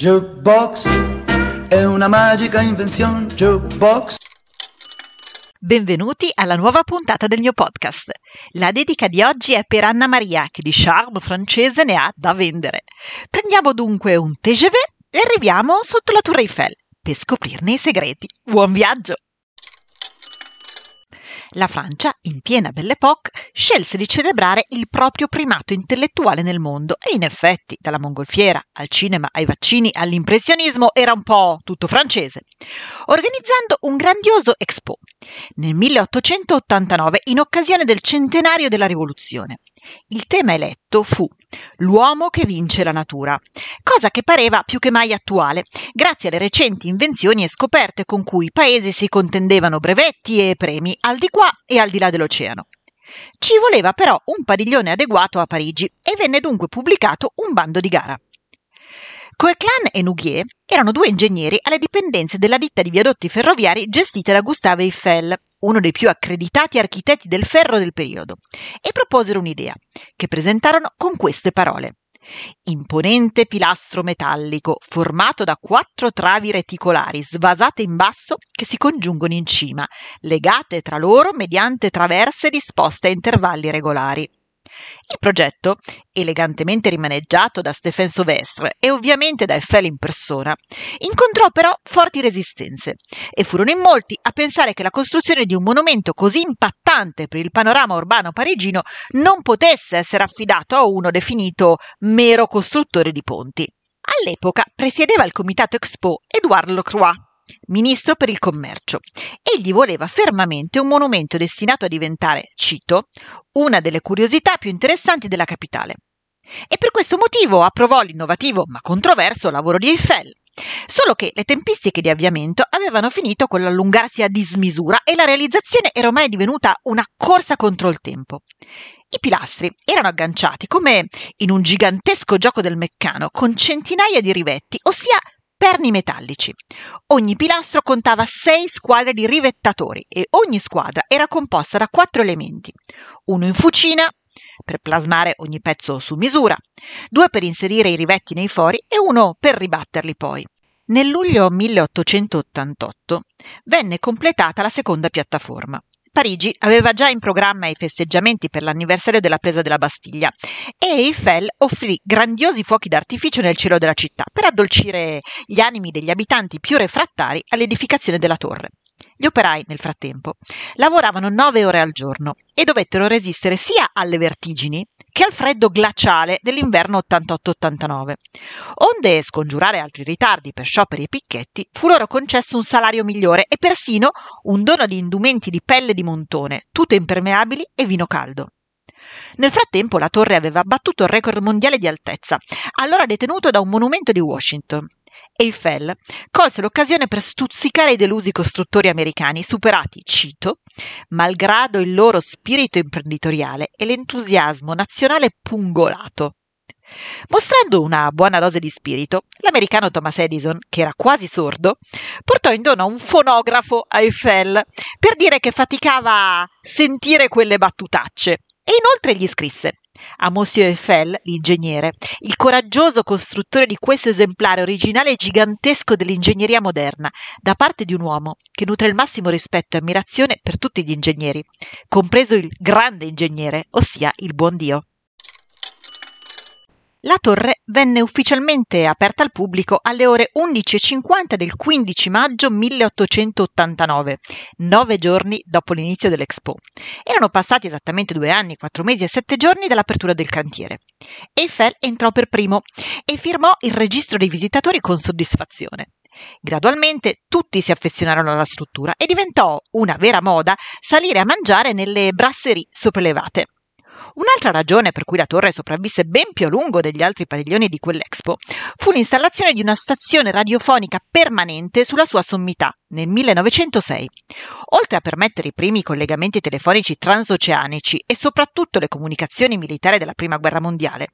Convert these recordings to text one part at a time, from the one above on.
Jukebox è una magica invenzione. Jukebox. Benvenuti alla nuova puntata del mio podcast. La dedica di oggi è per Anna Maria, che di charme francese ne ha da vendere. Prendiamo dunque un TGV e arriviamo sotto la Tour Eiffel per scoprirne i segreti. Buon viaggio! La Francia, in piena Belle Époque, scelse di celebrare il proprio primato intellettuale nel mondo e in effetti, dalla mongolfiera al cinema ai vaccini all'impressionismo, era un po' tutto francese, organizzando un grandioso Expo nel 1889 in occasione del centenario della rivoluzione. Il tema eletto fu L'uomo che vince la natura, cosa che pareva più che mai attuale, grazie alle recenti invenzioni e scoperte con cui i paesi si contendevano brevetti e premi al di qua e al di là dell'oceano. Ci voleva però un padiglione adeguato a Parigi e venne dunque pubblicato un bando di gara. Coeclan e Nuguier erano due ingegneri alle dipendenze della ditta di viadotti ferroviari gestita da Gustave Eiffel, uno dei più accreditati architetti del ferro del periodo, e proposero un'idea, che presentarono con queste parole. Imponente pilastro metallico formato da quattro travi reticolari svasate in basso che si congiungono in cima, legate tra loro mediante traverse disposte a intervalli regolari. Il progetto, elegantemente rimaneggiato da Stéphane Sauvestre e ovviamente da Eiffel in persona, incontrò però forti resistenze e furono in molti a pensare che la costruzione di un monumento così impattante per il panorama urbano parigino non potesse essere affidato a uno definito mero costruttore di ponti. All'epoca presiedeva il comitato Expo Edouard Lacroix, ministro per il commercio. Egli voleva fermamente un monumento destinato a diventare, cito, una delle curiosità più interessanti della capitale. E per questo motivo approvò l'innovativo ma controverso lavoro di Eiffel. Solo che le tempistiche di avviamento avevano finito con l'allungarsi a dismisura e la realizzazione era ormai divenuta una corsa contro il tempo. I pilastri erano agganciati come in un gigantesco gioco del meccano con centinaia di rivetti, ossia perni metallici. Ogni pilastro contava sei squadre di rivettatori e ogni squadra era composta da quattro elementi. Uno in fucina, per plasmare ogni pezzo su misura, due per inserire i rivetti nei fori e uno per ribatterli poi. Nel luglio 1888 venne completata la seconda piattaforma. Parigi aveva già in programma i festeggiamenti per l'anniversario della presa della Bastiglia e Eiffel offrì grandiosi fuochi d'artificio nel cielo della città per addolcire gli animi degli abitanti più refrattari all'edificazione della torre. Gli operai, nel frattempo, lavoravano nove ore al giorno e dovettero resistere sia alle vertigini che al freddo glaciale dell'inverno 88-89. Onde scongiurare altri ritardi per scioperi e picchetti, fu loro concesso un salario migliore e persino un dono di indumenti di pelle di montone, tute impermeabili e vino caldo. Nel frattempo la torre aveva battuto il record mondiale di altezza, allora detenuto da un monumento di Washington. Eiffel colse l'occasione per stuzzicare i delusi costruttori americani, superati, cito, malgrado il loro spirito imprenditoriale e l'entusiasmo nazionale pungolato. Mostrando una buona dose di spirito, l'americano Thomas Edison, che era quasi sordo, portò in dono un fonografo a Eiffel per dire che faticava a sentire quelle battutacce e inoltre gli scrisse a Monsieur Eiffel, l'ingegnere, il coraggioso costruttore di questo esemplare originale e gigantesco dell'ingegneria moderna, da parte di un uomo che nutre il massimo rispetto e ammirazione per tutti gli ingegneri, compreso il grande ingegnere, ossia il buon Dio. La torre venne ufficialmente aperta al pubblico alle ore 11.50 del 15 maggio 1889, nove giorni dopo l'inizio dell'Expo. Erano passati esattamente due anni, quattro mesi e sette giorni dall'apertura del cantiere. Eiffel entrò per primo e firmò il registro dei visitatori con soddisfazione. Gradualmente tutti si affezionarono alla struttura e diventò una vera moda salire a mangiare nelle brasserie sopraelevate. Un'altra ragione per cui la torre sopravvisse ben più a lungo degli altri padiglioni di quell'Expo fu l'installazione di una stazione radiofonica permanente sulla sua sommità nel 1906. Oltre a permettere i primi collegamenti telefonici transoceanici e soprattutto le comunicazioni militari della Prima Guerra Mondiale,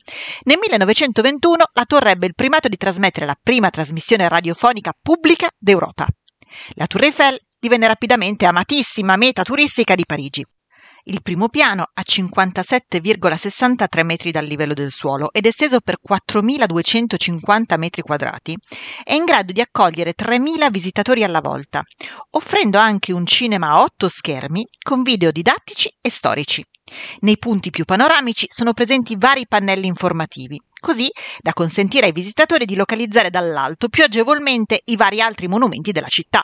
nel 1921 la torre ebbe il primato di trasmettere la prima trasmissione radiofonica pubblica d'Europa. La Tour Eiffel divenne rapidamente amatissima meta turistica di Parigi Il primo piano ha 57,63 metri dal livello del suolo ed esteso per 4.250 metri quadrati, è in grado di accogliere 3.000 visitatori alla volta, offrendo anche un cinema a 8 schermi con video didattici e storici. Nei punti più panoramici sono presenti vari pannelli informativi, così da consentire ai visitatori di localizzare dall'alto più agevolmente i vari altri monumenti della città.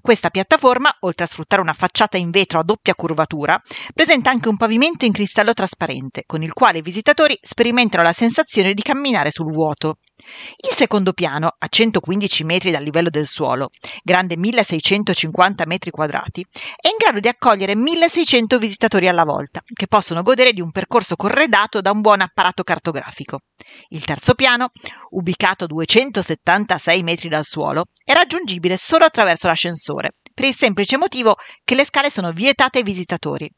Questa piattaforma, oltre a sfruttare una facciata in vetro a doppia curvatura, presenta anche un pavimento in cristallo trasparente, con il quale i visitatori sperimentano la sensazione di camminare sul vuoto. Il secondo piano, a 115 metri dal livello del suolo, grande 1650 metri quadrati, è in grado di accogliere 1600 visitatori alla volta, che possono godere di un percorso corredato da un buon apparato cartografico. Il terzo piano, ubicato a 276 metri dal suolo, è raggiungibile solo attraverso l'ascensore, per il semplice motivo che le scale sono vietate ai visitatori.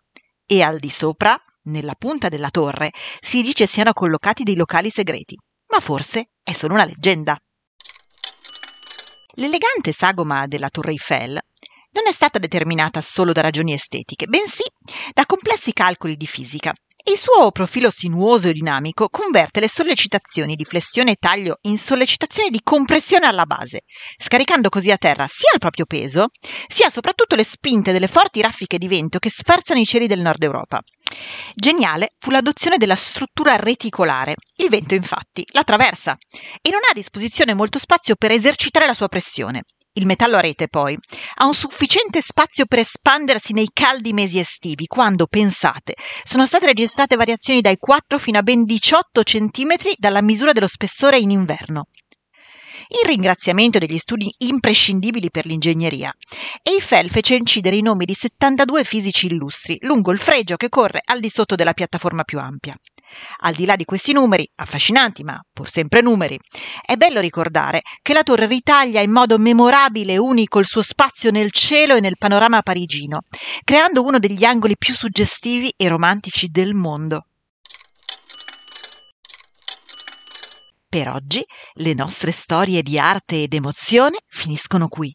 E al di sopra, nella punta della torre, si dice siano collocati dei locali segreti, ma forse è solo una leggenda. L'elegante sagoma della Torre Eiffel non è stata determinata solo da ragioni estetiche, bensì da complessi calcoli di fisica. Il suo profilo sinuoso e dinamico converte le sollecitazioni di flessione e taglio in sollecitazioni di compressione alla base, scaricando così a terra sia il proprio peso, sia soprattutto le spinte delle forti raffiche di vento che sferzano i cieli del nord Europa. Geniale fu l'adozione della struttura reticolare. Il vento, infatti, la attraversa e non ha a disposizione molto spazio per esercitare la sua pressione. Il metallo a rete, poi, ha un sufficiente spazio per espandersi nei caldi mesi estivi, quando, pensate, sono state registrate variazioni dai 4 fino a ben 18 cm dalla misura dello spessore in inverno. In ringraziamento degli studi imprescindibili per l'ingegneria, Eiffel fece incidere i nomi di 72 fisici illustri lungo il fregio che corre al di sotto della piattaforma più ampia. Al di là di questi numeri, affascinanti ma pur sempre numeri, è bello ricordare che la torre ritaglia in modo memorabile e unico il suo spazio nel cielo e nel panorama parigino, creando uno degli angoli più suggestivi e romantici del mondo. Per oggi le nostre storie di arte ed emozione finiscono qui.